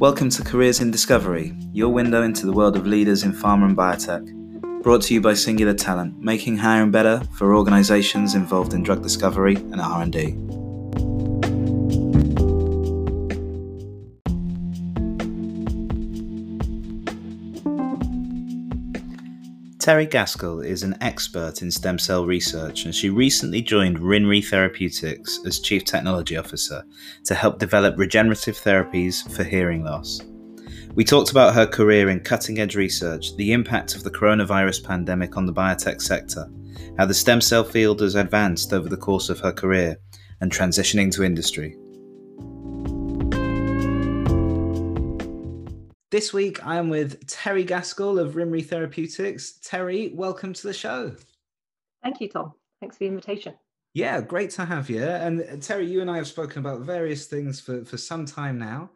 Welcome to Careers in Discovery, your window into the world of leaders in pharma and biotech. Brought to you by Singular Talent, making hiring better for organizations involved in drug discovery and R&D. Terry Gaskell is an expert in stem cell research, and she recently joined Rinri Therapeutics as Chief Technology Officer to help develop regenerative therapies for hearing loss. We talked about her career in cutting edge research, the impact of the coronavirus pandemic on the biotech sector, how the stem cell field has advanced over the course of her career, and transitioning to industry. This week, I am with Terry Gaskell of Rinri Therapeutics. Terry, welcome to the show. Thank you, Tom. Thanks for the invitation. Yeah, great to have you. And uh, Terry, you and I have spoken about various things for, for some time now.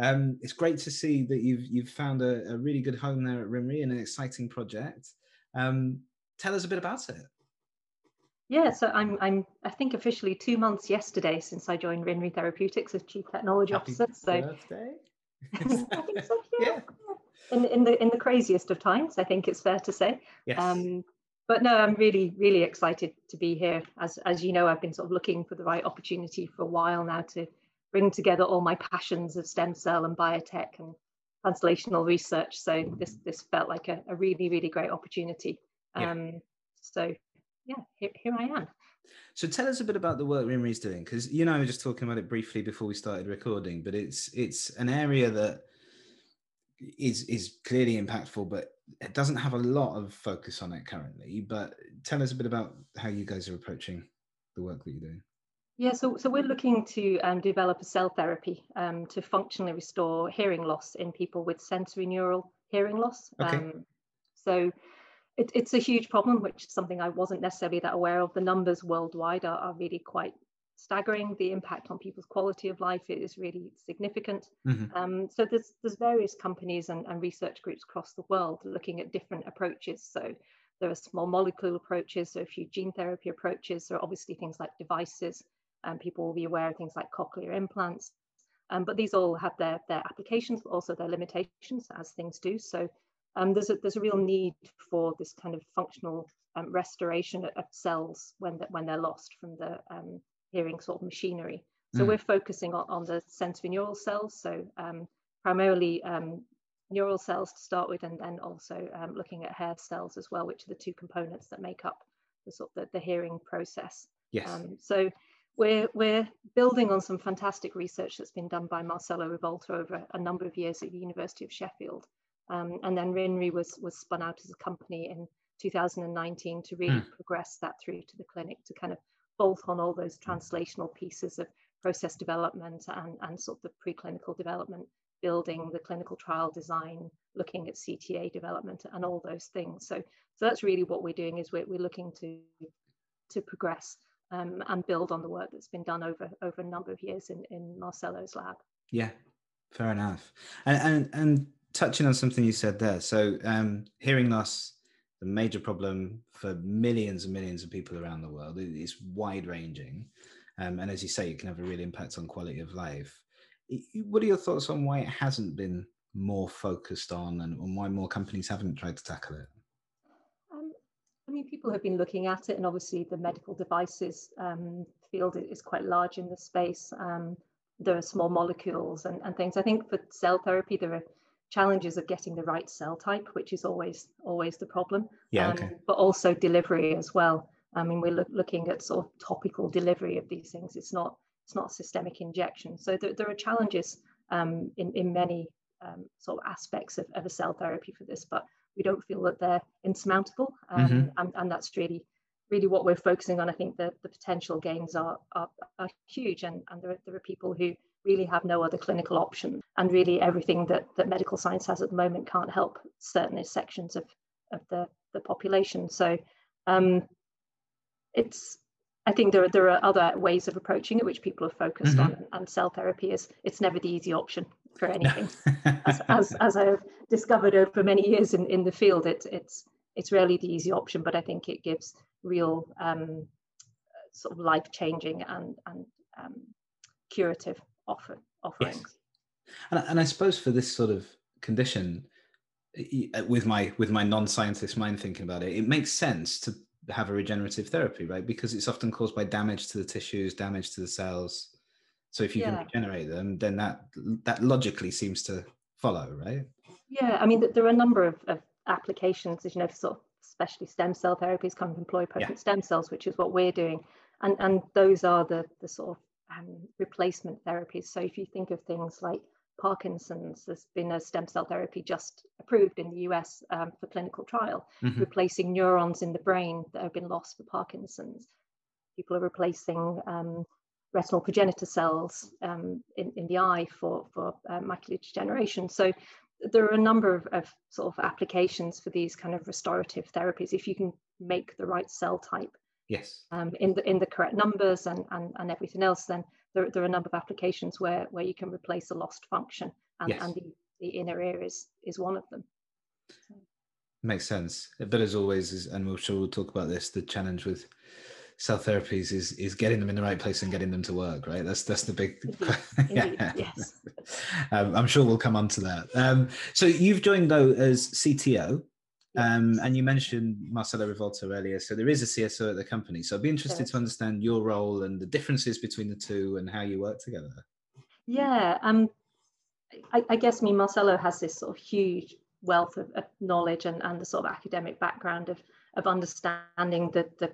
Um, it's great to see that you've you've found a, a, really good home there at Rimri and an exciting project. Um, tell us a bit about it. Yeah, so I'm I'm I think officially two months yesterday since I joined Rinri Therapeutics as Chief Technology Happy Officer. So birthday. I think so. Yeah. yeah. In in the in the craziest of times, I think it's fair to say. Yes. Um, but no, I'm really really excited to be here. As as you know, I've been sort of looking for the right opportunity for a while now to bring together all my passions of stem cell and biotech and translational research. So this this felt like a, a really really great opportunity. Um, yeah. So yeah, here, here I am. So tell us a bit about the work Rinri is doing, because you know I was just talking about it briefly before we started recording, but it's it's an area that is is clearly impactful, but it doesn't have a lot of focus on it currently. But tell us a bit about how you guys are approaching the work that you're doing. Yeah, so, so we're looking to um, develop a cell therapy um, to functionally restore hearing loss in people with sensorineural hearing loss. Okay. Um, so it, it's a huge problem, which is something I wasn't necessarily that aware of. The numbers worldwide are, are really quite staggering. The impact on people's quality of life is really significant. Mm-hmm. Um, so there's there's various companies and, and research groups across the world looking at different approaches. So there are small molecule approaches, so a few gene therapy approaches. There are obviously things like devices, and people will be aware of things like cochlear implants. Um, but these all have their, their applications, but also their limitations, as things do. So um, there's, a, there's a real need for this kind of functional um, restoration of cells when, the, when they're lost from the um, hearing sort of machinery. So mm. we're focusing on, on the sensory neural cells, so um, primarily um, neural cells to start with, and then also um, looking at hair cells as well, which are the two components that make up the sort of the, the hearing process. Yes. so we're, we're building on some fantastic research that's been done by Marcelo Rivolta over a number of years at the University of Sheffield. Um, and then Rinri was, was spun out as a company in 2019 to really mm. progress that through to the clinic to kind of bolt on all those translational pieces of process development and, and sort of the preclinical development, building the clinical trial design, looking at CTA development and all those things. So, so that's really what we're doing is we're, we're looking to, to progress um, and build on the work that's been done over, over a number of years in, in Marcelo's lab. Yeah, fair enough. And, and, and touching on something you said there. So, um, hearing loss, the major problem for millions and millions of people around the world. It's wide ranging. Um, and as you say, it can have a real impact on quality of life. What are your thoughts on why it hasn't been more focused on and, and why more companies haven't tried to tackle it? Um, I mean, people have been looking at it, and obviously, the medical devices um, field is quite large in the space. Um, there are small molecules and, and things. I think for cell therapy, there are challenges of getting the right cell type, which is always always the problem. Yeah, um, okay. But also delivery as well. I mean, we're lo- looking at sort of topical delivery of these things. It's not it's not systemic injection. So there, there are challenges um, in in many um, sort of aspects of, of a cell therapy for this, but we don't feel that they're insurmountable, um, mm-hmm. and, and that's really really what we're focusing on. I think the, the potential gains are, are, are huge, and, and there, are, there are people who really have no other clinical option. And really, everything that, that medical science has at the moment can't help certain sections of, of the, the population. So um, it's I think there are, there are other ways of approaching it which people are focused mm-hmm. on, and cell therapy is it's never the easy option for anything. as, as, as I've discovered over many years in, in the field, it, it's it's rarely the easy option, but I think it gives real um, sort of life changing and and um, curative offer, offerings. And, and I suppose for this sort of condition, uh, with my with my non-scientist mind thinking about it, it makes sense to have a regenerative therapy, right? Because it's often caused by damage to the tissues, damage to the cells. So if you yeah. can regenerate them, then that that logically seems to follow, right? Yeah, I mean, there are a number of, of applications, as you know, for sort of especially stem cell therapies, kind of pluripotent yeah. stem cells, which is what we're doing, and and those are the the sort of um, replacement therapies. So if you think of things like Parkinson's, there's been a stem cell therapy just approved in the US um, for clinical trial, mm-hmm. replacing neurons in the brain that have been lost for Parkinson's. People are replacing um, retinal progenitor cells um, in, in the eye for, for uh, macular degeneration. So there are a number of, of, sort of applications for these kind of restorative therapies if you can make the right cell type yes um, in the in the correct numbers and, and and everything else then there, there are a number of applications where where you can replace a lost function and, yes. and the, the inner ear is is one of them so. makes sense but as always is, and we'll sure we'll talk about this the challenge with cell therapies is is getting them in the right place and getting them to work right that's that's the big Indeed. yeah. yes um, i'm sure we'll come on to that um, so you've joined though as cto um, and you mentioned Marcelo Rivolta earlier. So there is a CSO at the company. So I'd be interested yes. to understand your role and the differences between the two and how you work together. Yeah, um, I, I guess me Marcelo has this sort of huge wealth of, of, knowledge and, and the sort of academic background of of understanding the the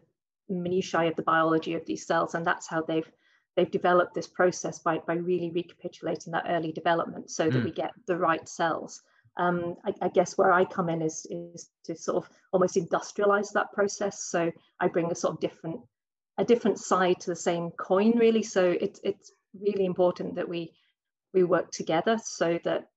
minutiae of the biology of these cells, and that's how they've they've developed this process by, by really recapitulating that early development so that mm. we get the right cells. Um, I, I, guess where I come in is, is to sort of almost industrialize that process. So I bring a sort of different a different side to the same coin, really. So it's it's really important that we we work together so that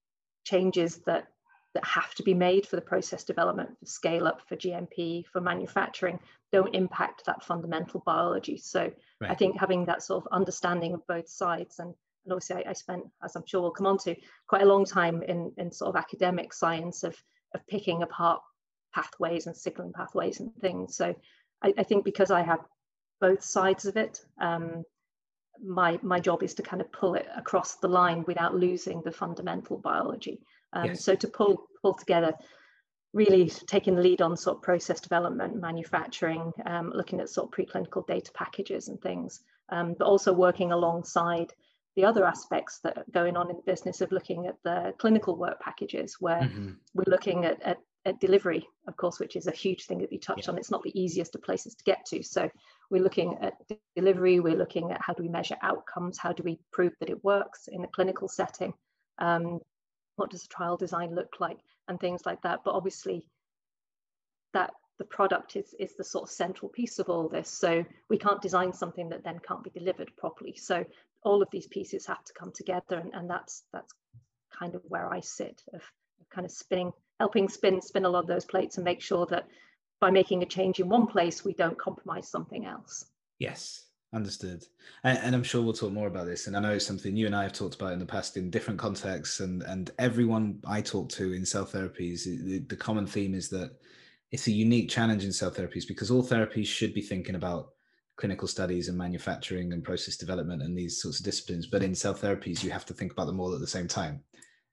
changes that that have to be made for the process development, for scale up, for GMP, for manufacturing, don't impact that fundamental biology. So right. I think having that sort of understanding of both sides and and obviously I, I, spent, as I'm sure we'll come on to, quite a long time in, in sort of academic science of, of picking apart pathways and signaling pathways and things. So I, I think because I have both sides of it, um, my, my job is to kind of pull it across the line without losing the fundamental biology. Um, yes. So to pull, pull together really taking the lead on sort of process development, manufacturing, um, looking at sort of preclinical data packages and things, um, but also working alongside the other aspects that are going on in the business of looking at the clinical work packages, where mm-hmm. we're looking at, at, at, delivery, of course, which is a huge thing that you touched yeah. on. It's not the easiest of places to get to. So we're looking at delivery, we're looking at how do we measure outcomes, how do we prove that it works in a clinical setting. Um, what does a trial design look like and things like that but obviously that the product is is the sort of central piece of all this so we can't design something that then can't be delivered properly so all of these pieces have to come together and, and that's that's kind of where i sit of, kind of spinning helping spin spin a lot of those plates and make sure that by making a change in one place we don't compromise something else yes Understood. And, and, I'm sure we'll talk more about this. And I know it's something you and I have talked about in the past in different contexts. And, and everyone I talk to in cell therapies, the, the common theme is that it's a unique challenge in cell therapies because all therapies should be thinking about clinical studies and manufacturing and process development and these sorts of disciplines. But in cell therapies, you have to think about them all at the same time.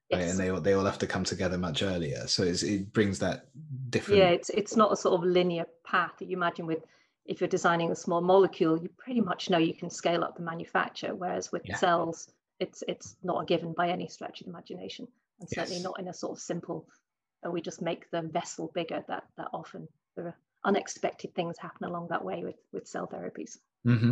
Right? Yes. And they all, they all have to come together much earlier. So it brings that different. Yeah, it's, it's not a sort of linear path that you imagine with if you're designing a small molecule, you pretty much know you can scale up the manufacture. Whereas with yeah. cells, it's it's not a given by any stretch of the imagination, and certainly yes. not in a sort of simple. Uh, we just make the vessel bigger. That that often there are unexpected things happen along that way with with cell therapies. Mm-hmm.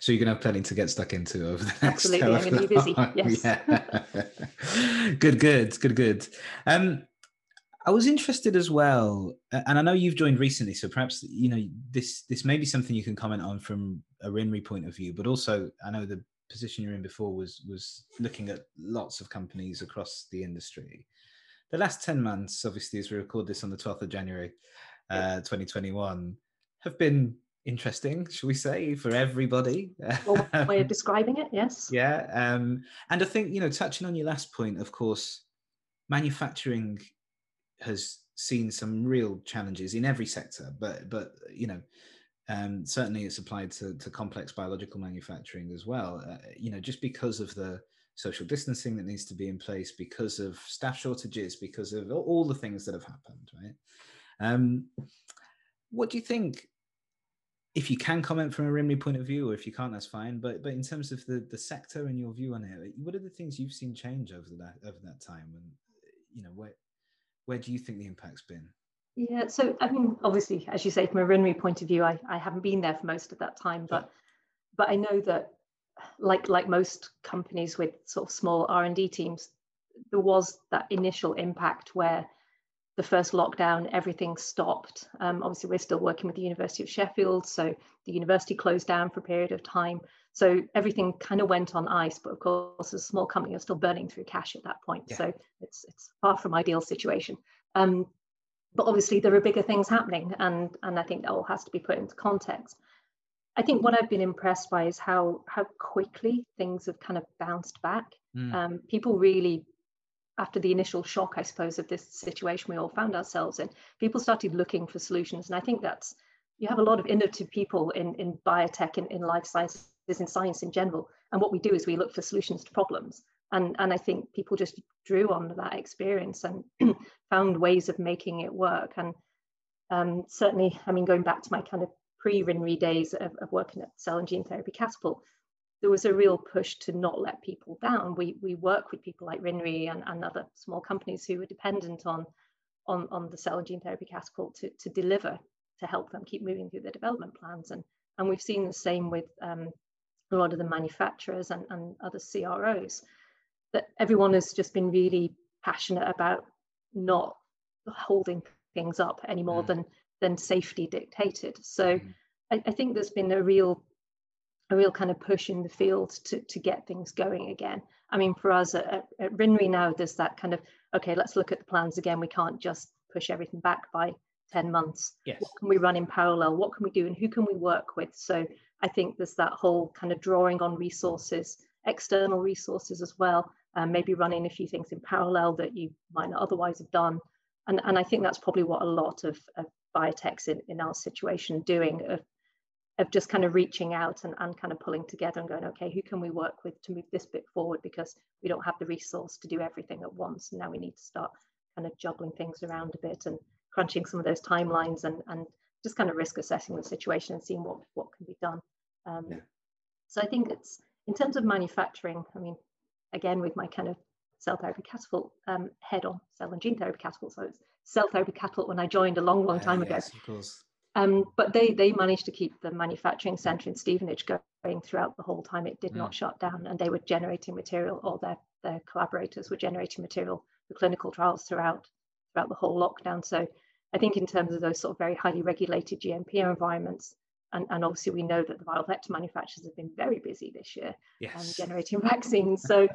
So you're gonna have plenty to get stuck into over the next. Absolutely, I'm gonna be busy. Yes. yeah. good, good, good, good. Um, I was interested as well, and I know you've joined recently, so perhaps you know this this may be something you can comment on from a RINRI point of view, but also I know the position you're in before was was looking at lots of companies across the industry. The last ten months, obviously, as we record this on the 12th of January, uh, 2021, have been interesting, shall we say, for everybody. Well, way of describing it, yes. Yeah, um, and I think you know, touching on your last point, of course, manufacturing has seen some real challenges in every sector, but but you know, um, certainly it's applied to, to complex biological manufacturing as well. Uh, you know, just because of the social distancing that needs to be in place because of staff shortages, because of all the things that have happened, right? Um, what do you think? If you can comment from a RINRI point of view, or if you can't, that's fine. But but in terms of the the sector and your view on it, what are the things you've seen change over that over that time? And you know, where where do you think the impact's been? Yeah, so I mean, obviously, as you say, from a RINRI point of view, I, I haven't been there for most of that time, but but I know that like like most companies with sort of small R&D teams, there was that initial impact where the first lockdown, everything stopped. Um, obviously, we're still working with the University of Sheffield, so the university closed down for a period of time. So everything kind of went on ice. But of course, as a small company, you're still burning through cash at that point. Yeah. So it's it's far from ideal situation. Um, but obviously, there are bigger things happening, and and I think that all has to be put into context. I think what I've been impressed by is how how quickly things have kind of bounced back. Mm. Um, people really, after the initial shock, I suppose, of this situation we all found ourselves in, people started looking for solutions, and I think that's you have a lot of innovative people in in biotech in, in life sciences, in science in general, and what we do is we look for solutions to problems, and and I think people just drew on that experience and found ways of making it work, and um, certainly, I mean, going back to my kind of pre-RINRI days of, of working at Cell and Gene Therapy Catapult, there was a real push to not let people down. We, we work with people like RINRI and, and other small companies who are dependent on, on, on the Cell and Gene Therapy Catapult to, to deliver, to help them keep moving through their development plans. And, and we've seen the same with um, a lot of the manufacturers and, and other CROs, that everyone has just been really passionate about not holding things up any more mm. than than safety dictated. So mm. I, I, think there's been a real a real kind of push in the field to, to get things going again. I mean, for us at, at RINRI now, there's that kind of, okay, let's look at the plans again. We can't just push everything back by 10 months. Yes. What can we run in parallel? What can we do and who can we work with? So I think there's that whole kind of drawing on resources, external resources as well, um, maybe running a few things in parallel that you might not otherwise have done. And, and I think that's probably what a lot of, of biotechs in, in our situation doing of, of just kind of reaching out and, and kind of pulling together and going, okay, who can we work with to move this bit forward because we don't have the resource to do everything at once. And now we need to start kind of juggling things around a bit and crunching some of those timelines and, and just kind of risk assessing the situation and seeing what, what can be done. Um, yeah. So I think it's in terms of manufacturing, I mean, again, with my kind of cell therapy catapult um, head on cell and gene therapy catapult. So it's cell therapy catapult when I joined a long, long time uh, yes, ago. Of course. Um, but they they managed to keep the manufacturing centre in Stevenage going throughout the whole time. It did mm. not shut down, and they were generating material, or their their collaborators were generating material for clinical trials throughout throughout the whole lockdown. So I think in terms of those sort of very highly regulated GMP environments, and, and obviously we know that the viral vector manufacturers have been very busy this year yes. um, generating vaccines. So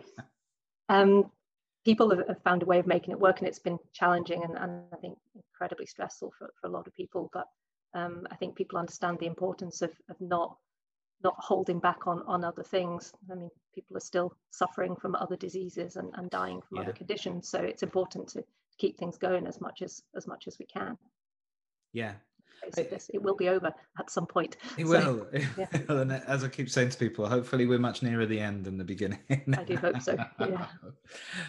um, people have, have, found a way of making it work and it's been challenging and, and I think incredibly stressful for, for a lot of people. But um, I think people understand the importance of, of not not holding back on, on other things. I mean, people are still suffering from other diseases and, and dying from yeah. other conditions. So it's important to keep things going as much as as much as we can. Yeah, this. It will be over at some point. It so, will. Yeah. and as I keep saying to people, hopefully we're much nearer the end than the beginning. I do hope so. Yeah.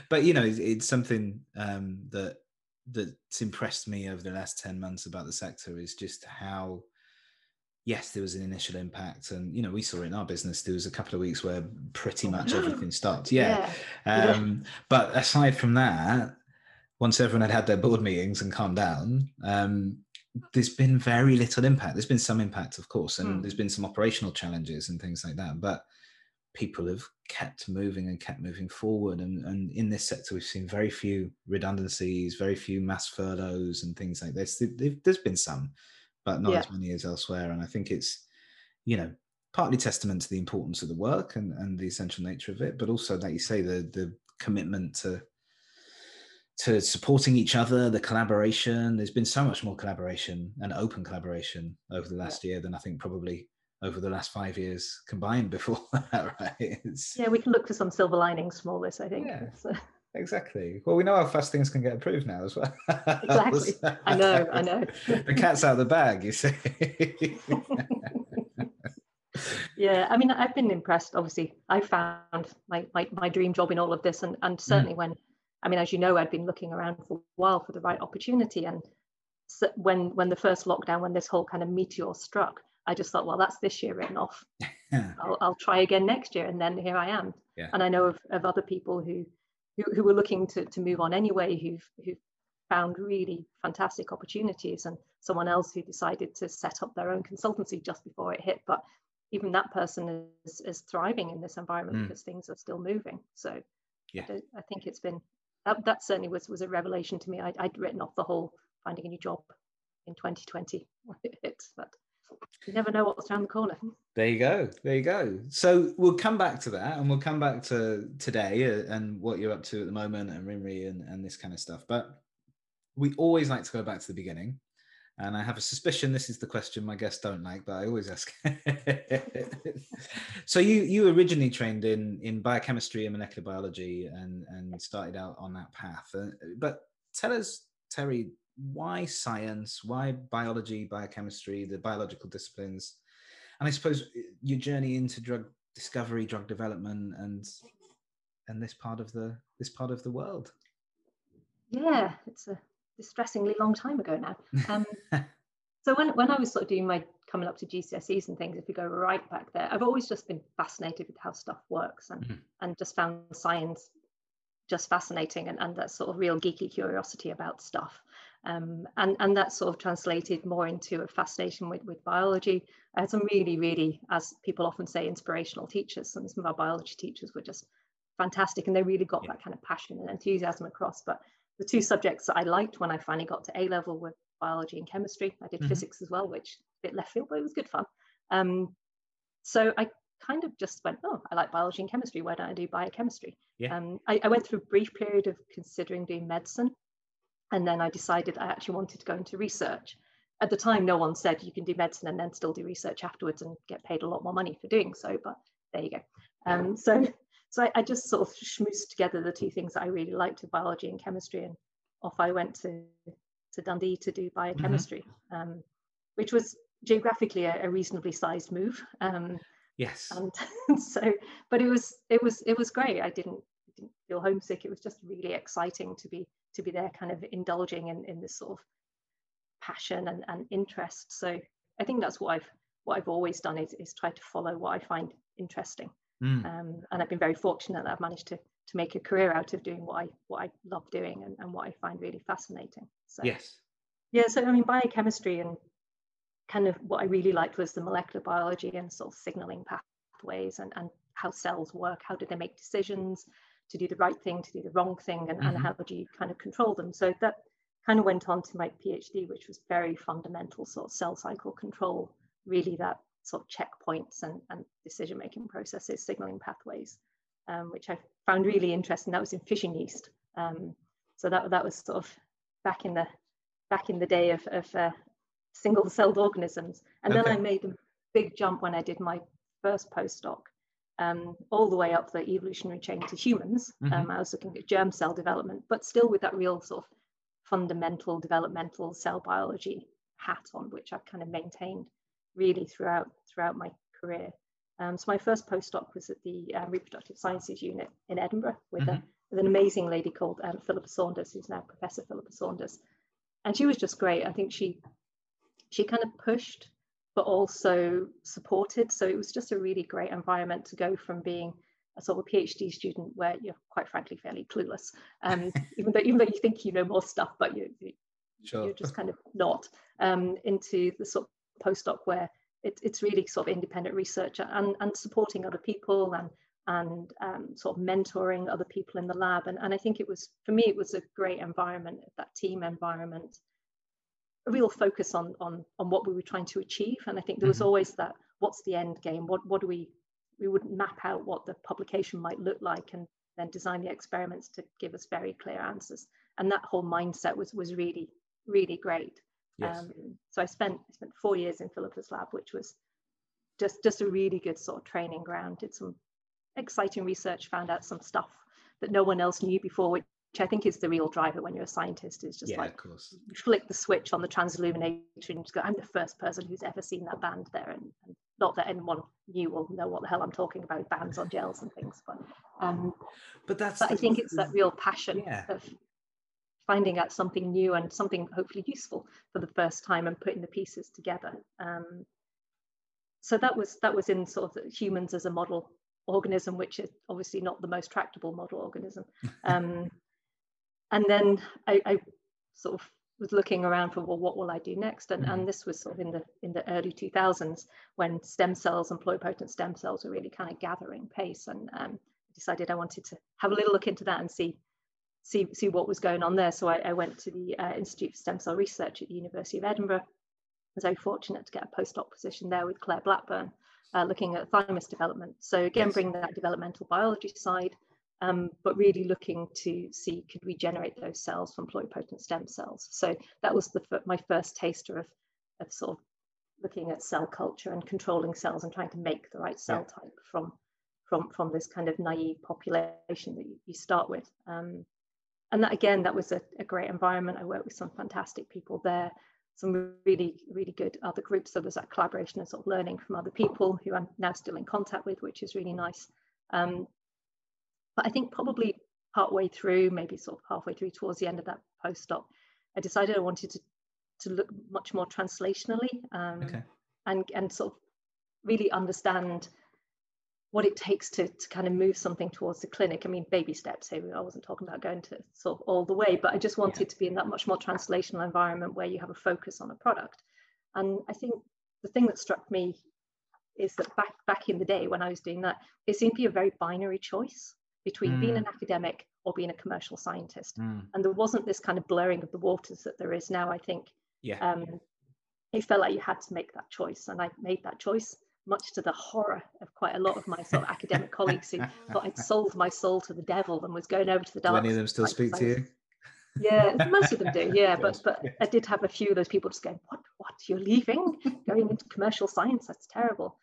but you know, it's, it's something um, that that's impressed me over the last ten months about the sector is just how. Yes, there was an initial impact, and you know we saw it in our business. There was a couple of weeks where pretty much everything stopped. Yeah, yeah. Um, yeah. but aside from that, once everyone had had their board meetings and calmed down, um, there's been very little impact. There's been some impact, of course, and mm. there's been some operational challenges and things like that. But people have kept moving and kept moving forward. And, and in this sector, we've seen very few redundancies, very few mass furloughs and things like this. There's been some, but not yeah. as many as elsewhere. And I think it's, you know, partly testament to the importance of the work and, and the essential nature of it, but also, like you say, the the commitment to to supporting each other, the collaboration. There's been so much more collaboration and open collaboration over the last year than I think probably over the last five years combined before that, right? It's, yeah, we can look for some silver linings from all this, I think. Yeah, uh, exactly. Well, we know how fast things can get approved now as well. exactly. I know, I know. the cat's out of the bag, you see. yeah, I mean, I've been impressed. Obviously, I found my, my, my dream job in all of this, and and certainly mm. when, I mean, as you know, I'd been looking around for a while for the right opportunity, and so when when the first lockdown, when this whole kind of meteor struck, I just thought, well, that's this year written off. I'll, I'll try again next year, and then here I am. Yeah. And I know of, of other people who, who who were looking to to move on anyway, who've who've found really fantastic opportunities, and someone else who decided to set up their own consultancy just before it hit, but even that person is, is thriving in this environment mm. because things are still moving. So yeah. I, I think it's been that, that certainly was was a revelation to me. I, would written off the whole finding a new job in 2020 it but you never know what's around the corner. There you go. There you go. So we'll come back to that and we'll come back to today uh, and what you're up to at the moment and RINRI and, and this kind of stuff. But we always like to go back to the beginning and I have a suspicion this is the question my guests don't like, but I always ask. so you you originally trained in in biochemistry and molecular biology and and started out on that path. Uh, but tell us, Terry, why science? Why biology, biochemistry, the biological disciplines? And I suppose uh, your journey into drug discovery, drug development, and and this part of the this part of the world. Yeah, it's a distressingly long time ago now. Um, so when, when I was sort of doing my coming up to GCSEs and things, if we go right back there, I've always just been fascinated with how stuff works and, mm-hmm. and just found science just fascinating and, and that sort of real geeky curiosity about stuff. Um, and, and that sort of translated more into a fascination with, with biology. I had some really, really, as people often say, inspirational teachers. And some of our biology teachers were just fantastic and they really got yeah. that kind of passion and enthusiasm across. But the two subjects that I liked when I finally got to A level were biology and chemistry. I did mm-hmm. physics as well, which a bit left field, but it was good fun. Um, so I kind of just went, oh, I like biology and chemistry. Why don't I do biochemistry? Yeah. Um, I, I, went through a brief period of considering doing medicine, and then I decided I actually wanted to go into research. At the time, no one said you can do medicine and then still do research afterwards and get paid a lot more money for doing so. But there you go. Um, so so I, I, just sort of schmoozed together the two things that I really liked biology and chemistry, and off I went to, to Dundee to do biochemistry, mm-hmm. um, which was geographically a, a reasonably sized move. Um, yes. And so, but it was it was it was great. I didn't feel homesick. It was just really exciting to be to be there, kind of indulging in, in this sort of passion and, and interest. So I think that's what I've what I've always done is, is try to follow what I find interesting. Mm. Um, and I've been very fortunate that I've managed to to make a career out of doing what I what I love doing and, and what I find really fascinating. So yes. Yeah, so I mean biochemistry and kind of what I really liked was the molecular biology and sort of signaling pathways and, and how cells work, how do they make decisions to do the right thing, to do the wrong thing, and, mm-hmm. and how do you kind of control them. So that kind of went on to my PhD, which was very fundamental sort of cell cycle control, really that sort of checkpoints and, and decision making processes, signaling pathways, um, which I found really interesting. That was in fission yeast. Um, so that, that was sort of back in the back in the day of, of uh, single celled organisms. And okay. then I made a big jump when I did my first postdoc, um, all the way up the evolutionary chain to humans. Mm-hmm. Um, I was looking at germ cell development, but still with that real sort of fundamental developmental cell biology hat on, which I've kind of maintained really throughout throughout my career. Um, so my first postdoc was at the uh, Reproductive Sciences Unit in Edinburgh with, mm-hmm. a, with an amazing lady called um, Philippa Saunders, who's now Professor Philippa Saunders, and she was just great. I think she she kind of pushed, but also supported. So it was just a really great environment to go from being a sort of a PhD student where you're quite frankly fairly clueless, um, even though even though you think you know more stuff, but you, you Sure. You're just kind of not um, into the sort of postdoc where it, it's really sort of independent research and, and supporting other people and and um, sort of mentoring other people in the lab. And, and I think it was, for me, it was a great environment, that team environment, a real focus on, on, on what we were trying to achieve. And I think there was mm-hmm. always that, what's the end game? What, what do we, we would map out what the publication might look like and then design the experiments to give us very clear answers. And that whole mindset was, was really, really great. Yes. Um, so I spent I spent four years in Philippa's lab, which was just just a really good sort of training ground. Did some exciting research, found out some stuff that no one else knew before, which I think is the real driver when you're a scientist. Is just yeah, like flick the switch on the transilluminator and just go. I'm the first person who's ever seen that band there, and, and not that anyone knew or know what the hell I'm talking about, bands on gels and things, but um, but that's but the, I think it's that real passion yeah. of finding out something new and something hopefully useful for the first time and putting the pieces together. Um, so that was that was in sort of humans as a model organism, which is obviously not the most tractable model organism. Um, and then I, I, sort of was looking around for well, what will I do next? And, and this was sort of in the in the early 2000s when stem cells and pluripotent stem cells were really kind of gathering pace, and um, decided I wanted to have a little look into that and see see see what was going on there. So I, I went to the uh, Institute for Stem Cell Research at the University of Edinburgh. I was very fortunate to get a postdoc position there with Claire Blackburn, uh, looking at thymus development. So again, bring that developmental biology side, um, but really looking to see could we generate those cells from pluripotent stem cells. So that was the my first taster of, of sort of looking at cell culture and controlling cells and trying to make the right cell yeah. type from from from this kind of naive population that you, you start with. Um, and that again, that was a, a, great environment. I worked with some fantastic people there, some really, really good other groups. So there's that collaboration and sort of learning from other people who I'm now still in contact with, which is really nice. Um, but I think probably partway through, maybe sort of halfway through towards the end of that postdoc, I decided I wanted to, to look much more translationally um, okay. and, and sort of really understand what it takes to, to kind of move something towards the clinic. I mean, baby steps here. I wasn't talking about going to sort of all the way, but I just wanted yeah. to be in that much more translational environment where you have a focus on a product. And I think the thing that struck me is that back back in the day when I was doing that, it seemed to be a very binary choice between mm. being an academic or being a commercial scientist. Mm. And there wasn't this kind of blurring of the waters that there is now, I think. Yeah. Um, it felt like you had to make that choice. And I made that choice much to the horror of quite a lot of my sort of academic colleagues who thought I'd sold my soul to the devil and was going over to the dark. Do any of them still speak to you? Yeah, most of them do. Yeah, but but I did have a few of those people just going, "What? What? You're leaving? Going into commercial science? That's terrible."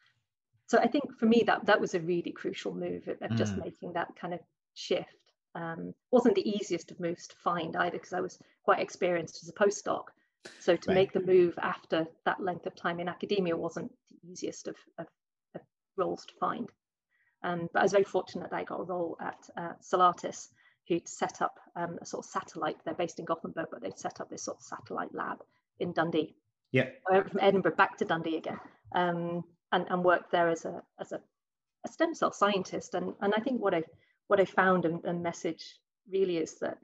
So I think for me that that was a really crucial move of, of just mm. making that kind of shift. Um, wasn't the easiest of moves to find either because I was quite experienced as a postdoc. So to right. make the move after that length of time in academia wasn't the easiest of, of, of roles to find. Um, but I was very fortunate that I got a role at uh, who'd set up um, a sort of satellite. They're based in Gothenburg, but they'd set up this sort of satellite lab in Dundee. Yeah. I went from Edinburgh back to Dundee again, um, and, and worked there as a as a, a, stem cell scientist. And and I think what I what I found and, and message really is that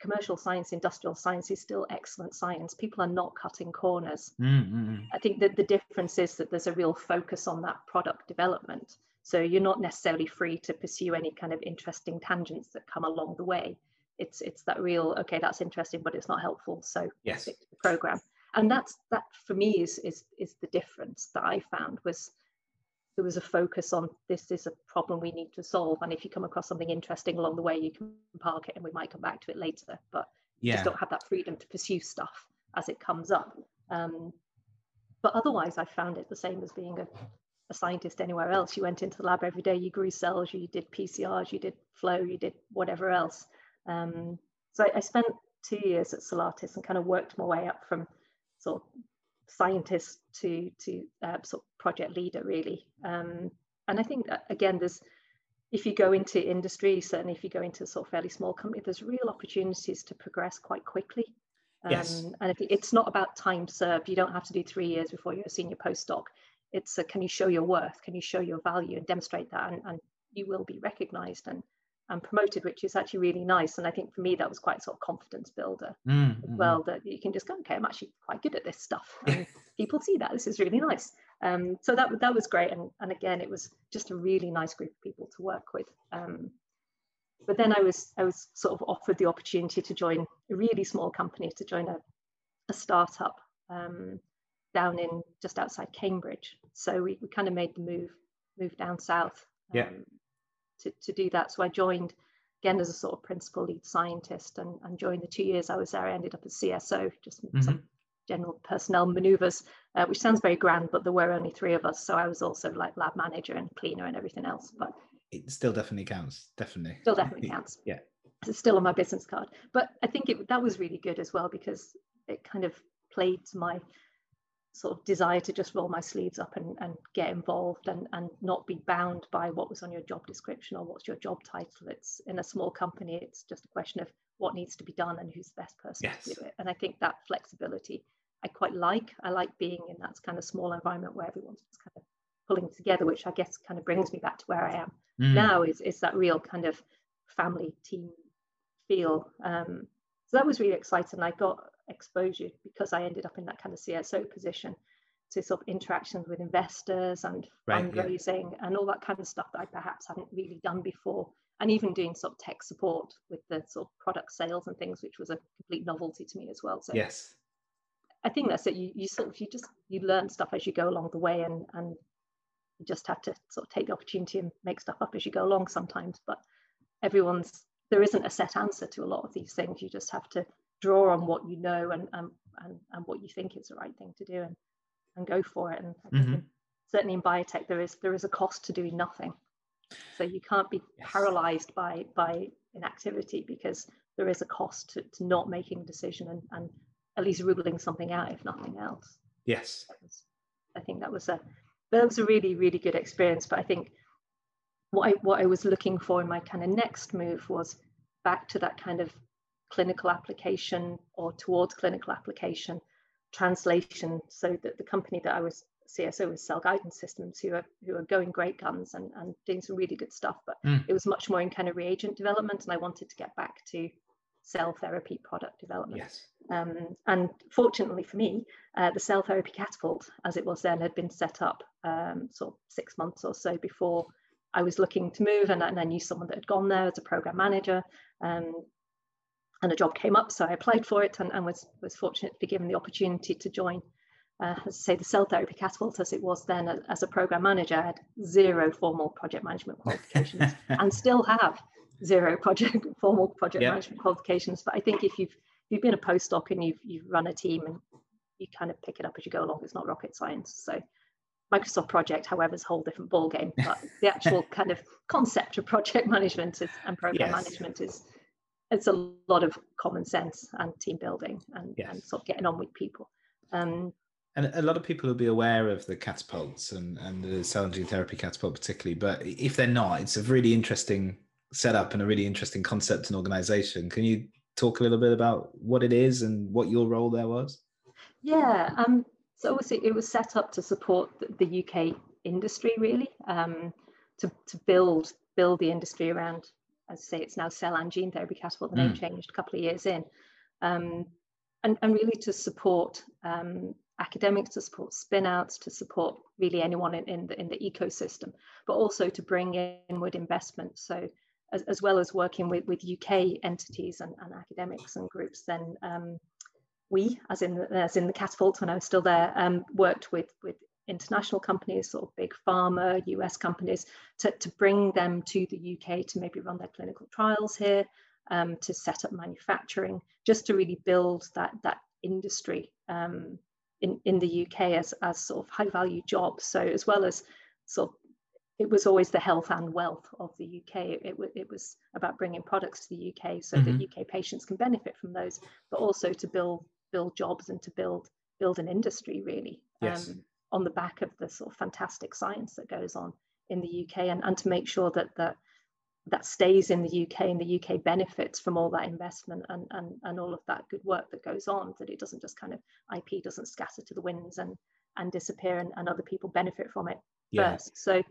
commercial science, industrial science is still excellent science. People are not cutting corners. Mm-hmm. I think that the difference is that there's a real focus on that product development. So you're not necessarily free to pursue any kind of interesting tangents that come along the way. It's it's that real okay, that's interesting, but it's not helpful. So yes, the program. And that's that for me is is is the difference that I found was there was a focus on this is a problem we need to solve. And if you come across something interesting along the way you can park it and we might come back to it later. But yeah. you just don't have that freedom to pursue stuff as it comes up. Um, but otherwise i found it the same as being a, a scientist anywhere else. You went into the lab every day you grew cells you did pcrs you did flow you did whatever else. Um, so I, I spent two years at Cellartis and kind of worked my way up from sort of scientist to to uh, sort of project leader really. Um, and i think that, again there's if you go into industry certainly if you go into sort of fairly small company there's real opportunities to progress quite quickly. Um, yes. and it's not about time served you don't have to do three years before you're a senior postdoc. It's a, can you show your worth? Can you show your value and demonstrate that? And, and you will be recognized and and promoted, which is actually really nice. And I think for me, that was quite sort of confidence builder mm, as well, that you can just go, okay, I'm actually quite good at this stuff. And people see that. This is really nice. Um, so that, that was great. And, and again, it was just a really nice group of people to work with. Um, but then I was, I was sort of offered the opportunity to join a really small company, to join a, a startup um, down in just outside Cambridge. So we, we kind of made the move, move down south. Yeah um, to, to do that. So I joined again as a sort of principal lead scientist and, and during the two years I was there, I ended up as CSO, just mm-hmm. some general personnel maneuvers, uh, which sounds very grand, but there were only three of us. So I was also like lab manager and cleaner and everything else. But it still definitely counts. Definitely. Still definitely counts. yeah. It's still on my business card. But I think it, that was really good as well because it kind of played to my sort of desire to just roll my sleeves up and, and get involved and, and not be bound by what was on your job description or what's your job title. It's in a small company, it's just a question of what needs to be done and who's the best person yes. to do it. And I think that flexibility I quite like. I like being in that kind of small environment where everyone's just kind of pulling together, which I guess kind of brings me back to where I am mm. now is, is that real kind of family team feel. Um, so that was really exciting. I got exposure because I ended up in that kind of CSO position to sort of interactions with investors and right, fundraising yeah. and all that kind of stuff that I perhaps hadn't really done before. And even doing sort of tech support with the sort of product sales and things, which was a complete novelty to me as well. So yes, I think that's it. You, you sort of you just you learn stuff as you go along the way, and and you just have to sort of take the opportunity and make stuff up as you go along sometimes. But everyone's there isn't a set answer to a lot of these things. You just have to draw on what you know and and and, and what you think is the right thing to do and and go for it. And mm-hmm. certainly in biotech, there is there is a cost to doing nothing. So you can't be yes. paralyzed by by inactivity because there is a cost to, to not making a decision and, and at least ruling something out, if nothing else. Yes. I think that was a that was a really really good experience. But I think what I what I was looking for in my kind of next move was back to that kind of clinical application or towards clinical application translation so that the company that I was CSO was Cell Guidance Systems, who are who are going great guns and, and doing some really good stuff. But mm. it was much more in kind of reagent development, and I wanted to get back to cell therapy product development. Yes. Um, and fortunately for me, uh, the cell therapy catapult, as it was then, had been set up um, sort of six months or so before I was looking to move, and, and I knew someone that had gone there as a program manager. Um, and a job came up, so I applied for it and, and was was fortunate to be given the opportunity to join. Uh, as I say, the cell therapy catapult, as it was then as a program manager, I had zero formal project management qualifications and still have zero project formal project management qualifications. But I think if you've if you've been a postdoc and you've you've run a team and you kind of pick it up as you go along, it's not rocket science. So Microsoft project, however, is a whole different ballgame. But the actual kind of concept of project management is, and program yes. management is it's a lot of common sense and team building and, yes. and sort of getting on with people. Um, and a lot of people will be aware of the catapults and, and the cell and gene therapy catapult particularly, but if they're not, it's a really interesting setup and a really interesting concept and organization. Can you talk a little bit about what it is and what your role there was? Yeah, um, so obviously it was set up to support the, the UK industry really, um, to, to build build the industry around, as I say, it's now cell and gene therapy catapult, the name mm. changed a couple of years in. Um, and, and really to support um, academics, to support spinouts, to support really anyone in, in, the, in the ecosystem, but also to bring inward investment. So as, as well as working with, with UK entities and, and academics and groups, then um, we, as in, the, as in the catapult when I was still there, um, worked with, with international companies, sort of big pharma, US companies, to, to bring them to the UK to maybe run their clinical trials here, um, to set up manufacturing, just to really build that, that industry um, in, in the UK as, as sort of high value jobs. So as well as sort of it was always the health and wealth of the UK. It, it was about bringing products to the UK so mm-hmm. that UK patients can benefit from those, but also to build build jobs and to build build an industry really yes. um, on the back of the sort of fantastic science that goes on in the UK, and, and to make sure that that that stays in the UK and the UK benefits from all that investment and, and, and all of that good work that goes on, that it doesn't just kind of IP doesn't scatter to the winds and and disappear and, and other people benefit from it yeah. first. So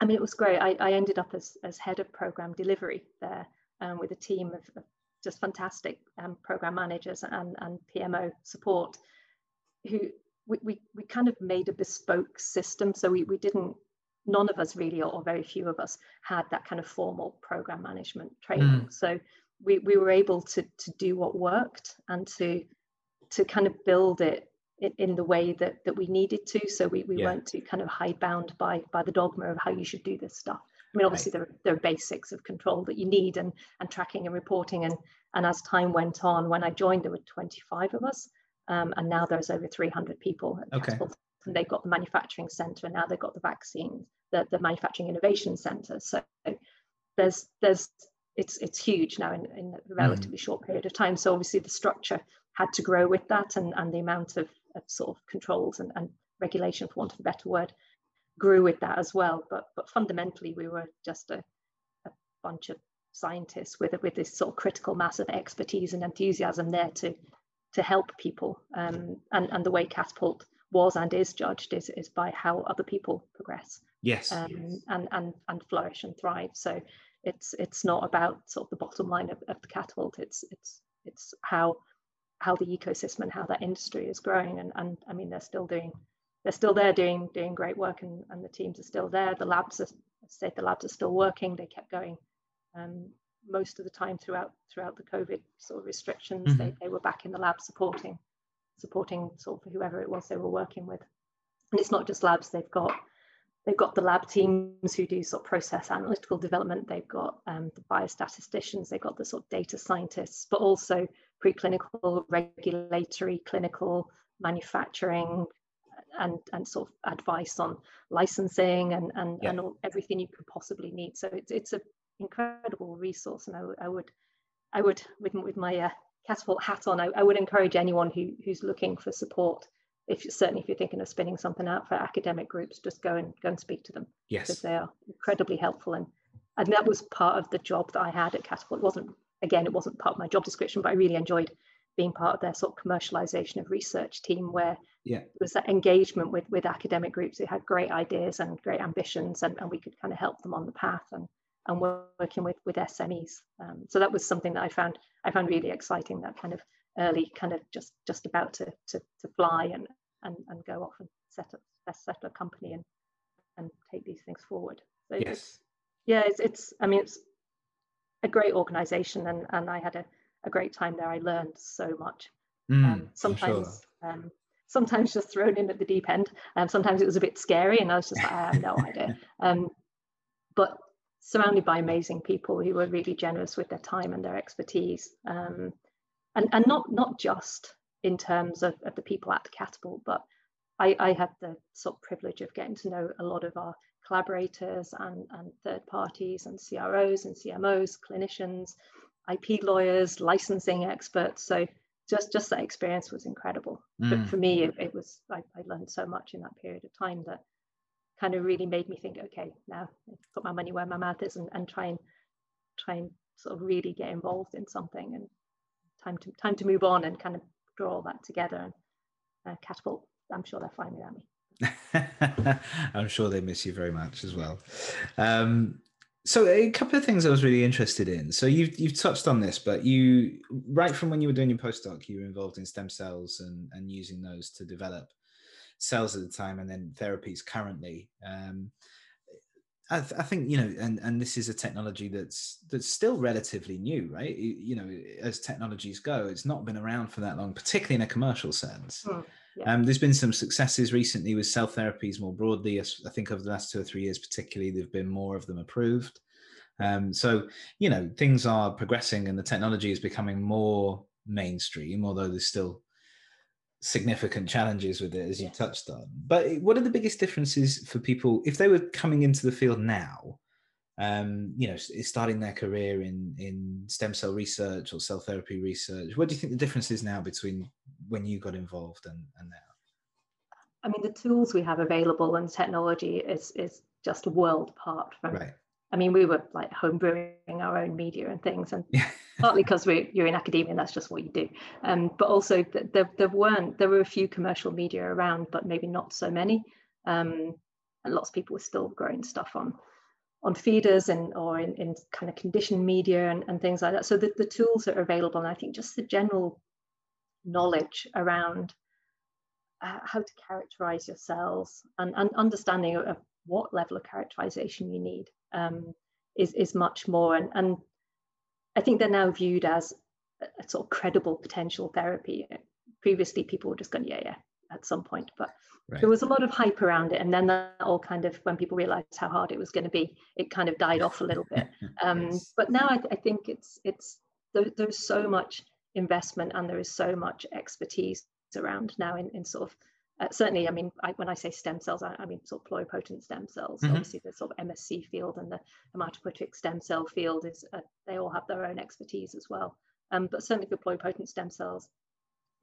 I mean, it was great. I, I ended up as, as head of program delivery there um, with a team of, of just fantastic um, program managers and, and PMO support who we, we, we kind of made a bespoke system. So we, we didn't, none of us really, or very few of us had that kind of formal program management training. Mm. So we, we were able to, to do what worked and to, to kind of build it in, in the way that that we needed to. So we, we yeah. weren't too kind of hidebound by by the dogma of how you should do this stuff. I mean, obviously right. there, there are basics of control that you need and and tracking and reporting. And and as time went on, when I joined, there were 25 of us, um, and now there's over 300 people at okay. And they've got the manufacturing center, and now they've got the vaccine, the, the manufacturing innovation center. So there's there's it's it's huge now in, in a relatively mm. short period of time. So obviously the structure had to grow with that and, and the amount of of sort of controls and, and regulation, for want of a better word, grew with that as well. But but fundamentally, we were just a, a bunch of scientists with with this sort of critical mass of expertise and enthusiasm there to to help people. Um, and and the way Catapult was and is judged is is by how other people progress. Yes. Um, yes. And and and flourish and thrive. So it's it's not about sort of the bottom line of, of the catapult. It's it's it's how how the ecosystem and how that industry is growing. And and I mean they're still doing they're still there doing doing great work and, and the teams are still there. The labs are said the labs are still working. They kept going um, most of the time throughout throughout the COVID sort of restrictions. Mm-hmm. They, they were back in the lab supporting supporting sort of whoever it was they were working with. And it's not just labs, they've got they've got the lab teams who do sort of process analytical development, they've got um, the biostatisticians, they've got the sort of data scientists, but also preclinical, regulatory, clinical, manufacturing, and and sort of advice on licensing and and, yeah. and all, everything you could possibly need. So it's it's an incredible resource, and I, I would I would with with my uh, catapult hat on, I, I, would encourage anyone who who's looking for support. If certainly if you're thinking of spinning something out for academic groups, just go and go and speak to them. Yes, because they are incredibly helpful, and and that was part of the job that I had at Catapult. It wasn't again, it wasn't part of my job description, but I really enjoyed being part of their sort of commercialization of research team where yeah. there was that engagement with with academic groups who had great ideas and great ambitions and, and we could kind of help them on the path and and working with with SMEs. Um, so that was something that I found I found really exciting. That kind of early, kind of just just about to to, to fly and, and and go off and set up set up a company and and take these things forward. So yes. It's, yeah, it's it's I mean it's a great organization and and I had a, a great time there. I learned so much. Mm, um, sometimes sure. um, sometimes just thrown in at the deep end. Um, sometimes it was a bit scary and I was just like, I have no idea. Um, but surrounded by amazing people who were really generous with their time and their expertise. Um, and, and not, not just in terms of, of the people at Catapult, but I, I had the sort of privilege of getting to know a lot of our collaborators and, and third parties and CROs and CMOs, clinicians, IP lawyers, licensing experts. So just just that experience was incredible. Mm. But for me, it, it was I, I, learned so much in that period of time that kind of really made me think, okay, now put my money where my mouth is and, and try and try and sort of really get involved in something and time to time to move on and kind of draw all that together and uh, catapult. I'm sure they're fine without me. I'm sure they miss you very much as well. Um, so a couple of things I was really interested in. So you've you've touched on this, but you right from when you were doing your postdoc, you were involved in stem cells and and using those to develop cells at the time and then therapies currently. Um, I, th- I, think you know, and and this is a technology that's that's still relatively new, right? You, you, know, as technologies go, it's not been around for that long, particularly in a commercial sense. Mm, yeah. um, there's been some successes recently with cell therapies more broadly. I think over the last two or three years, particularly, there've been more of them approved. Um, so you know, things are progressing, and the technology is becoming more mainstream, although there's still significant challenges with it, as you touched on. But what are the biggest differences for people if they were coming into the field now? Um, you know, starting their career in in stem cell research or cell therapy research. What do you think the difference is now between when you got involved and, and now? I mean, the tools we have available and technology is is just a world apart from right. I mean, we were like homebrewing our own media and things, and partly because you're in academia and that's just what you do. Um, but also there, there weren't there were a few commercial media around, but maybe not so many. Um, and lots of people were still growing stuff on on feeders and or in, in kind of conditioned media and, and things like that. So the, the tools are available, and I think just the general knowledge around uh, how to characterize your cells and, and understanding of what level of characterization you need um, is, is much more. And, and I think they're now viewed as a, sort of credible potential therapy. Previously, people were just going, yeah, yeah, at some point. But right. there was a lot of hype around it. And then that all kind of, when people realized how hard it was going to be, it kind of died off a little bit. Um, yes. But now I, I, think it's, it's there, there's so much investment and there is so much expertise around now in, in sort of uh, certainly, I mean, I, when I say stem cells, I, I, mean sort of pluripotent stem cells. Mm-hmm. Obviously, the sort of MSC field and the hematopoietic stem cell field is uh, they all have their own expertise as well. Um, but certainly for pluripotent stem cells,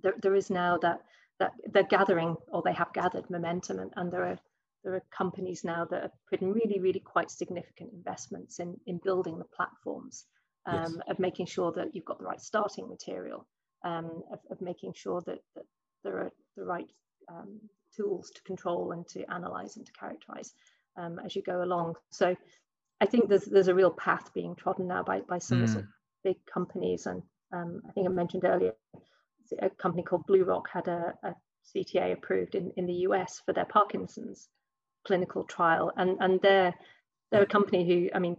there, there is now that that they're gathering or they have gathered momentum and, and there are there are companies now that are putting really really quite significant investments in in building the platforms um, yes. of making sure that you've got the right starting material um, of, of, making sure that, that there are the right um, tools to control and to analyze and to characterize um, as you go along so I think there's there's a real path being trodden now by by some mm. of the hmm. big companies and um, I think I mentioned earlier a company called BlueRock had a, a CTA approved in, in the US for their Parkinson's clinical trial. And, and they're, they're a company who, I mean,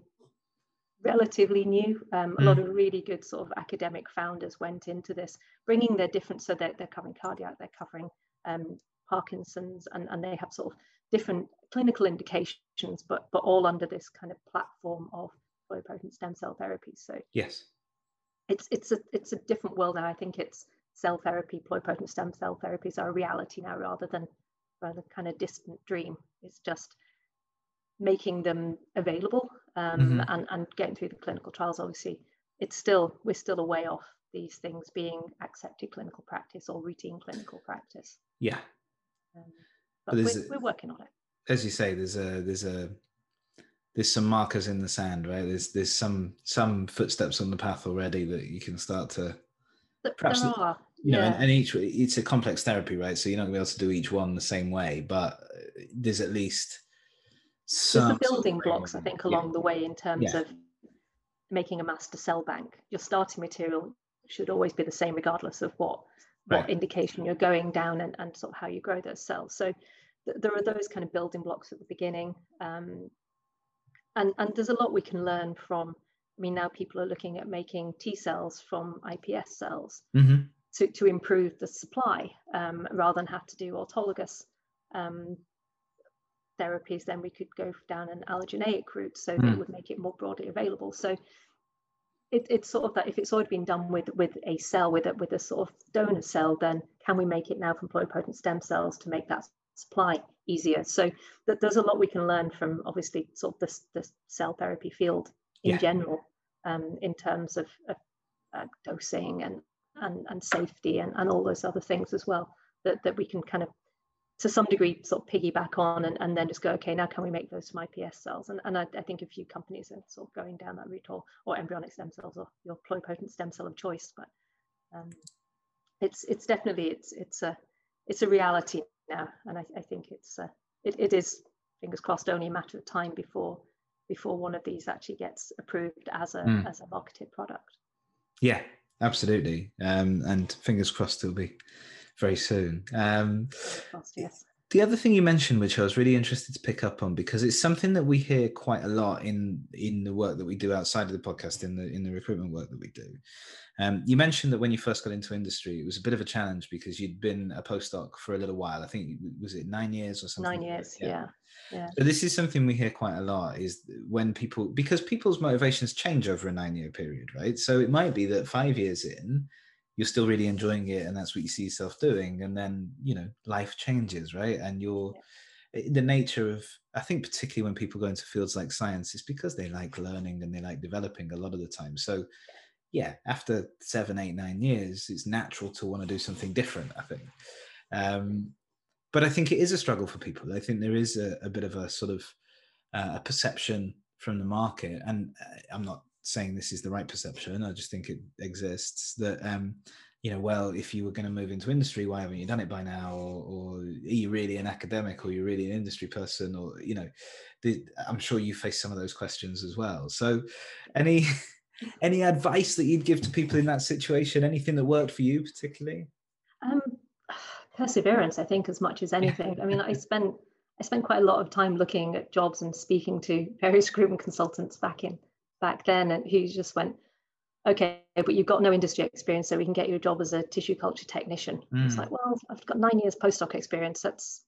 relatively new. Um, a mm. lot of really good sort of academic founders went into this, bringing their different, so they're, they're covering cardiac, they're covering um, Parkinson's, and, and they have sort of different clinical indications, but, but all under this kind of platform of pluripotent stem cell therapy. So yes, it's, it's, a, it's a different world. And I think it's, cell therapy, pluripotent stem cell therapies are a reality now rather than rather kind of distant dream. It's just making them available um, mm-hmm. and, and getting through the clinical trials. Obviously, it's still we're still a way off these things being accepted clinical practice or routine clinical practice. Yeah, um, but, but we're, we're working on it. As you say, there's a there's a there's some markers in the sand, right? There's there's some some footsteps on the path already that you can start to perhaps there are you know, yeah. and, and, each it's a complex therapy, right? So you're not gonna be able to do each one the same way, but there's at least some the building blocks, I think, along yeah. the way in terms yeah. of making a master cell bank. Your starting material should always be the same, regardless of what what right. indication you're going down and, and sort of how you grow those cells. So th- there are those kind of building blocks at the beginning, um, and and there's a lot we can learn from. I mean, now people are looking at making T cells from iPS cells. Mm-hmm to, to improve the supply um, rather than have to do autologous um, therapies, then we could go down an allogeneic route so mm. that it would make it more broadly available. So it, it's sort of that if it's already been done with with a cell with a with a sort of donor cell, then can we make it now from pluripotent stem cells to make that supply easier? So that there's a lot we can learn from obviously sort of the, the cell therapy field in yeah. general um, in terms of, of uh, dosing and and, and safety and, and all those other things as well that, that we can kind of to some degree sort of piggyback on and, and then just go okay now can we make those from ips cells and, and I, I think a few companies are sort of going down that route or, or embryonic stem cells or your pluripotent stem cell of choice but um, it's it's definitely it's it's a it's a reality now and i, I think it's uh, it, it is fingers crossed only a matter of time before before one of these actually gets approved as a mm. as a marketed product yeah absolutely. Um, and fingers crossed it'll be very soon. Um, yes. The other thing you mentioned, which I was really interested to pick up on, because it's something that we hear quite a lot in in the work that we do outside of the podcast, in the in the recruitment work that we do. Um, you mentioned that when you first got into industry, it was a bit of a challenge because you'd been a postdoc for a little while. I think was it nine years or something. Nine years, yeah. yeah. Yeah. So this is something we hear quite a lot is when people because people's motivations change over a nine year period, right? So it might be that five years in, you're still really enjoying it and that's what you see yourself doing, and then you know life changes, right? And you're yeah. the nature of I think particularly when people go into fields like science, it's because they like learning and they like developing a lot of the time. So yeah, after seven, eight, nine years, it's natural to want to do something different. I think. Um, but I think it is a struggle for people. I think there is a, a bit of a sort of uh, a perception from the market, and uh, I'm not saying this is the right perception. I just think it exists that um, you know, well, if you were going to move into industry, why haven't you done it by now? Or, or are you really an academic, or you're really an industry person, or you know, the, I'm sure you face some of those questions as well. So, any any advice that you'd give to people in that situation? Anything that worked for you particularly? Um, perseverance, I think, as much as anything. I mean, I spent I spent quite a lot of time looking at jobs and speaking to various recruitment consultants back in back then, and who just went, okay, but you've got no industry experience, so we can get you a job as a tissue culture technician. Mm. It's like, well, I've got nine years postdoc experience. That's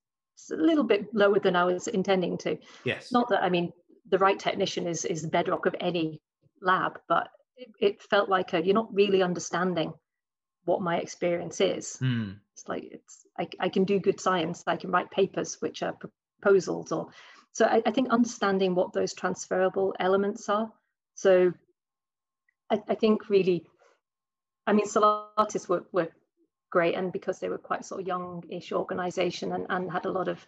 a little bit lower than I was intending to. Yes. Not that I mean the right technician is is the bedrock of any lab, but it, it felt like a, you're not really understanding what my experience is. Mm. It's like it's I, I can do good science. I can write papers which are proposals or so I, I think understanding what those transferable elements are. So I, I think really, I mean, Cellartis were, were great. And because they were quite sort of young-ish organization and, and had a lot of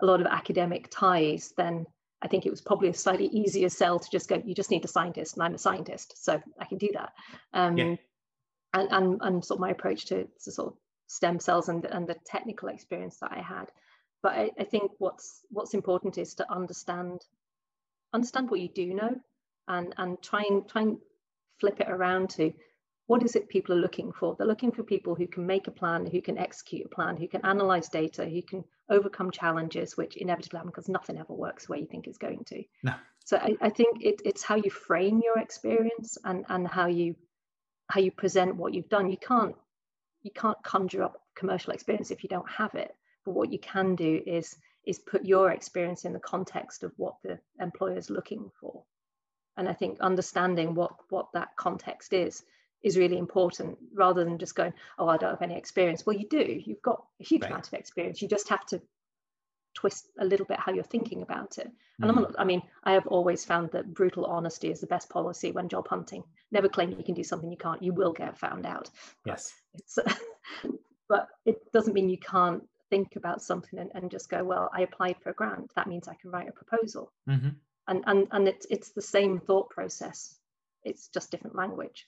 a lot of academic ties, then I think it was probably a slightly easier sell to just go, you just need a scientist, and I'm a scientist, so I can do that. Um, yeah. and, and, and sort of my approach to, to sort of stem cells and, and the technical experience that I had. But I, I think what's what's important is to understand understand what you do know and, and try mm-hmm. and try and flip it around to what is it people are looking for? They're looking for people who can make a plan, who can execute a plan, who can analyze data, who can overcome challenges, which inevitably happen because nothing ever works where you think it's going to. No. So I, I think it, it's how you frame your experience and, and how you how you present what you've done. You can't you can't conjure up commercial experience if you don't have it. But what you can do is is put your experience in the context of what the employer is looking for. And I think understanding what what that context is is really important rather than just going, oh, I don't have any experience. Well, you do. You've got a huge right. amount of experience. You just have to twist a little bit how you're thinking about it. And mm. I'm, I mean, I have always found that brutal honesty is the best policy when job hunting. Never claim you can do something you can't. You will get found out. Yes. But, but it doesn't mean you can't think about something and, and, just go, well, I applied for a grant. That means I can write a proposal. Mm-hmm. And and and it's it's the same thought process. It's just different language.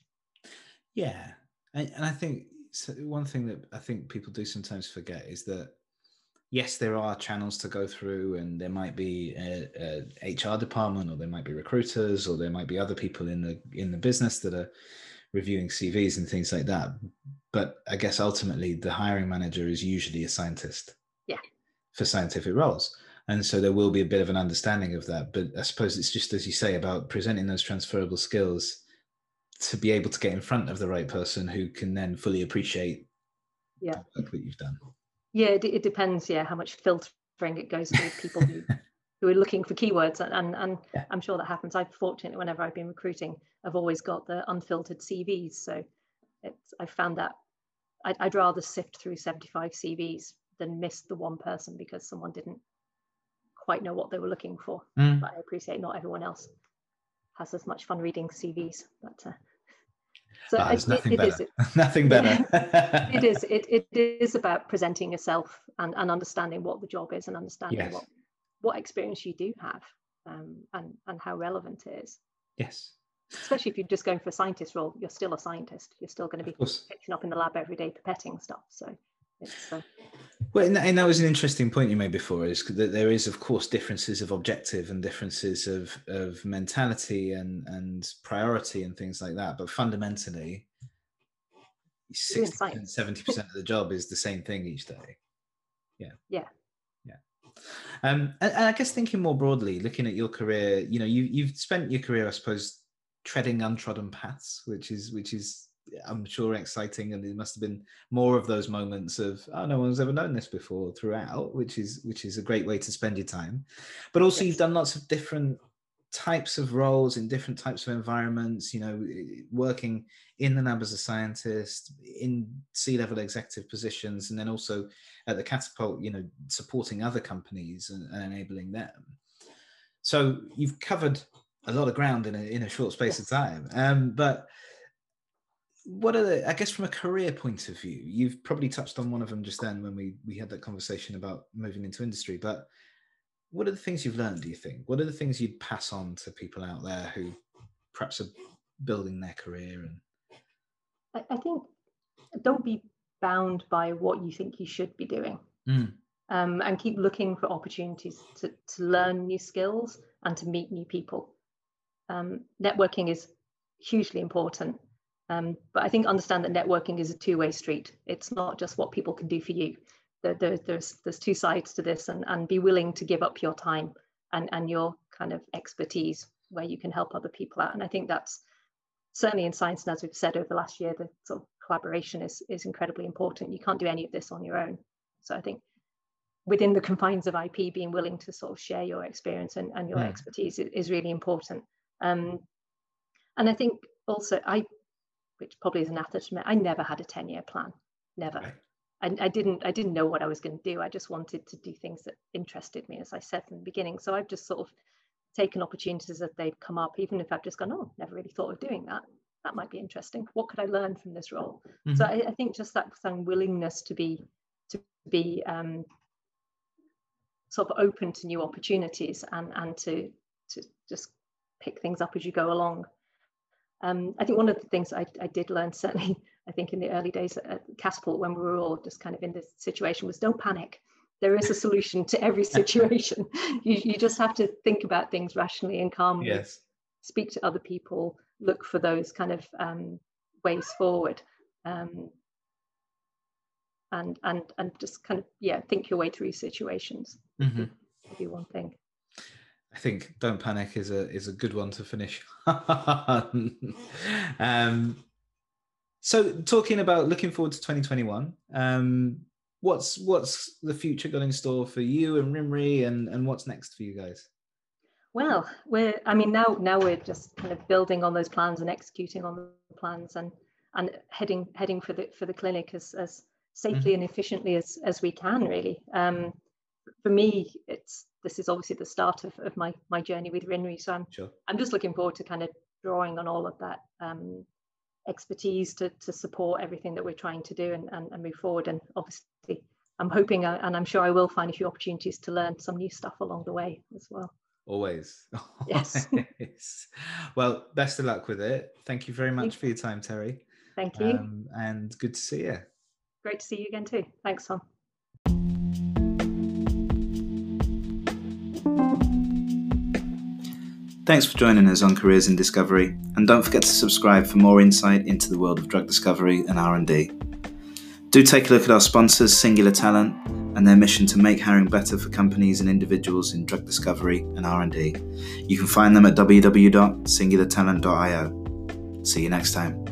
Yeah, and, and I think so one thing that I think people do sometimes forget is that yes, there are channels to go through, and there might be a, a, HR department, or there might be recruiters, or there might be other people in the in the business that are reviewing CVs and things like that. But I guess ultimately, the hiring manager is usually a scientist. Yeah. For scientific roles. And so there will be a bit of an understanding of that. But I suppose it's just as you say about presenting those transferable skills to be able to get in front of the right person who can then fully appreciate yeah. the work that you've done. Yeah, it, it depends. Yeah, how much filtering it goes through people who, who are looking for keywords, and and, and yeah. I'm sure that happens. I've fortunately, whenever I've been recruiting, I've always got the unfiltered CVs. So it's I found that I'd, I'd rather sift through 75 CVs than miss the one person because someone didn't quite know what they were looking for. Mm. But I appreciate not everyone else has as much fun reading CVs. But uh, so oh, it, nothing, it, better. It is, nothing better. it is. It, it is about presenting yourself and, and understanding what the job is and understanding yes. what what experience you do have um, and and how relevant it is. Yes. Especially if you're just going for a scientist role, you're still a scientist. You're still going to be picking up in the lab every day, pipetting stuff. So it's. Uh, well, and, and that was an interesting point you made before, is that there is, of course, differences of objective and differences of of mentality and and priority and things like that. But fundamentally, sixty percent, seventy percent of the job is the same thing each day. Yeah. Yeah. Yeah. Um, and, and I guess thinking more broadly, looking at your career, you know, you you've spent your career, I suppose, treading untrodden paths, which is which is I'm sure exciting, and there must have been more of those moments of oh, no one's ever known this before throughout, which is which is a great way to spend your time. But also, yes. you've done lots of different types of roles in different types of environments. You know, working in the lab as a scientist, in C-level executive positions, and then also at the Catapult. You know, supporting other companies and, and enabling them. So you've covered a lot of ground in a in a short space yes. of time. Um, but what are the i guess from a career point of view you've probably touched on one of them just then when we we had that conversation about moving into industry but what are the things you've learned do you think? What are the things you'd pass on to people out there who perhaps are building their career and i, I think don't be bound by what you think you should be doing. Mm. um, and keep looking for opportunities to, to learn new skills and to meet new people. Um, networking is hugely important um, but I think understand that networking is a two-way street. It's not just what people can do for you. There, there, there's there's two sides to this, and and be willing to give up your time and and your kind of expertise where you can help other people out. And I think that's certainly in science, and as we've said over the last year, the sort of collaboration is is incredibly important. You can't do any of this on your own. So I think within the confines of IP, being willing to sort of share your experience and, and your yeah. expertise is, is, really important. Um, and I think also I which probably is an anathema. I never had a 10 year plan, never. Right. I, I, didn't I didn't know what I was going to do. I just wanted to do things that interested me, as I said in the beginning. So I've just sort of taken opportunities as they've come up, even if I've just gone, oh, never really thought of doing that. that might be interesting. What could I learn from this role? Mm-hmm. So I, I, think just that some willingness to be to be um, sort of open to new opportunities and and to to just pick things up as you go along. Um, I think one of the things I, I did learn certainly I think in the early days at Catapult when we were all just kind of in this situation was don't panic. There is a solution to every situation. you, you just have to think about things rationally and calmly. Yes. Speak to other people, look for those kind of um, ways forward. Um, and and and just kind of yeah think your way through situations mm-hmm. be one thing I think "Don't Panic" is a is a good one to finish. um, so, talking about looking forward to 2021, um, what's what's the future got in store for you and Rinri, and and what's next for you guys? Well, we're I mean now now we're just kind of building on those plans and executing on the plans and and heading heading for the for the clinic as as safely mm-hmm. and efficiently as as we can really. Um, for me, it's this is obviously the start of, of my my journey with RINRI. So I'm sure. I'm just looking forward to kind of drawing on all of that um, expertise to, to support everything that we're trying to do and, and, and move forward. And obviously, I'm hoping uh, and I'm sure I will find a few opportunities to learn some new stuff along the way as well. Always. Yes. well, best of luck with it. Thank you very much for your time, Terry. Thank you. Um, and good to see you. Great to see you again, too. Thanks, Tom. Thanks for joining us on Careers in Discovery, and don't forget to subscribe for more insight into the world of drug discovery and R&D. Do take a look at our sponsors, Singular Talent, and their mission to make hiring better for companies and individuals in drug discovery and R&D. You can find them at www.singulartalent.io. See you next time.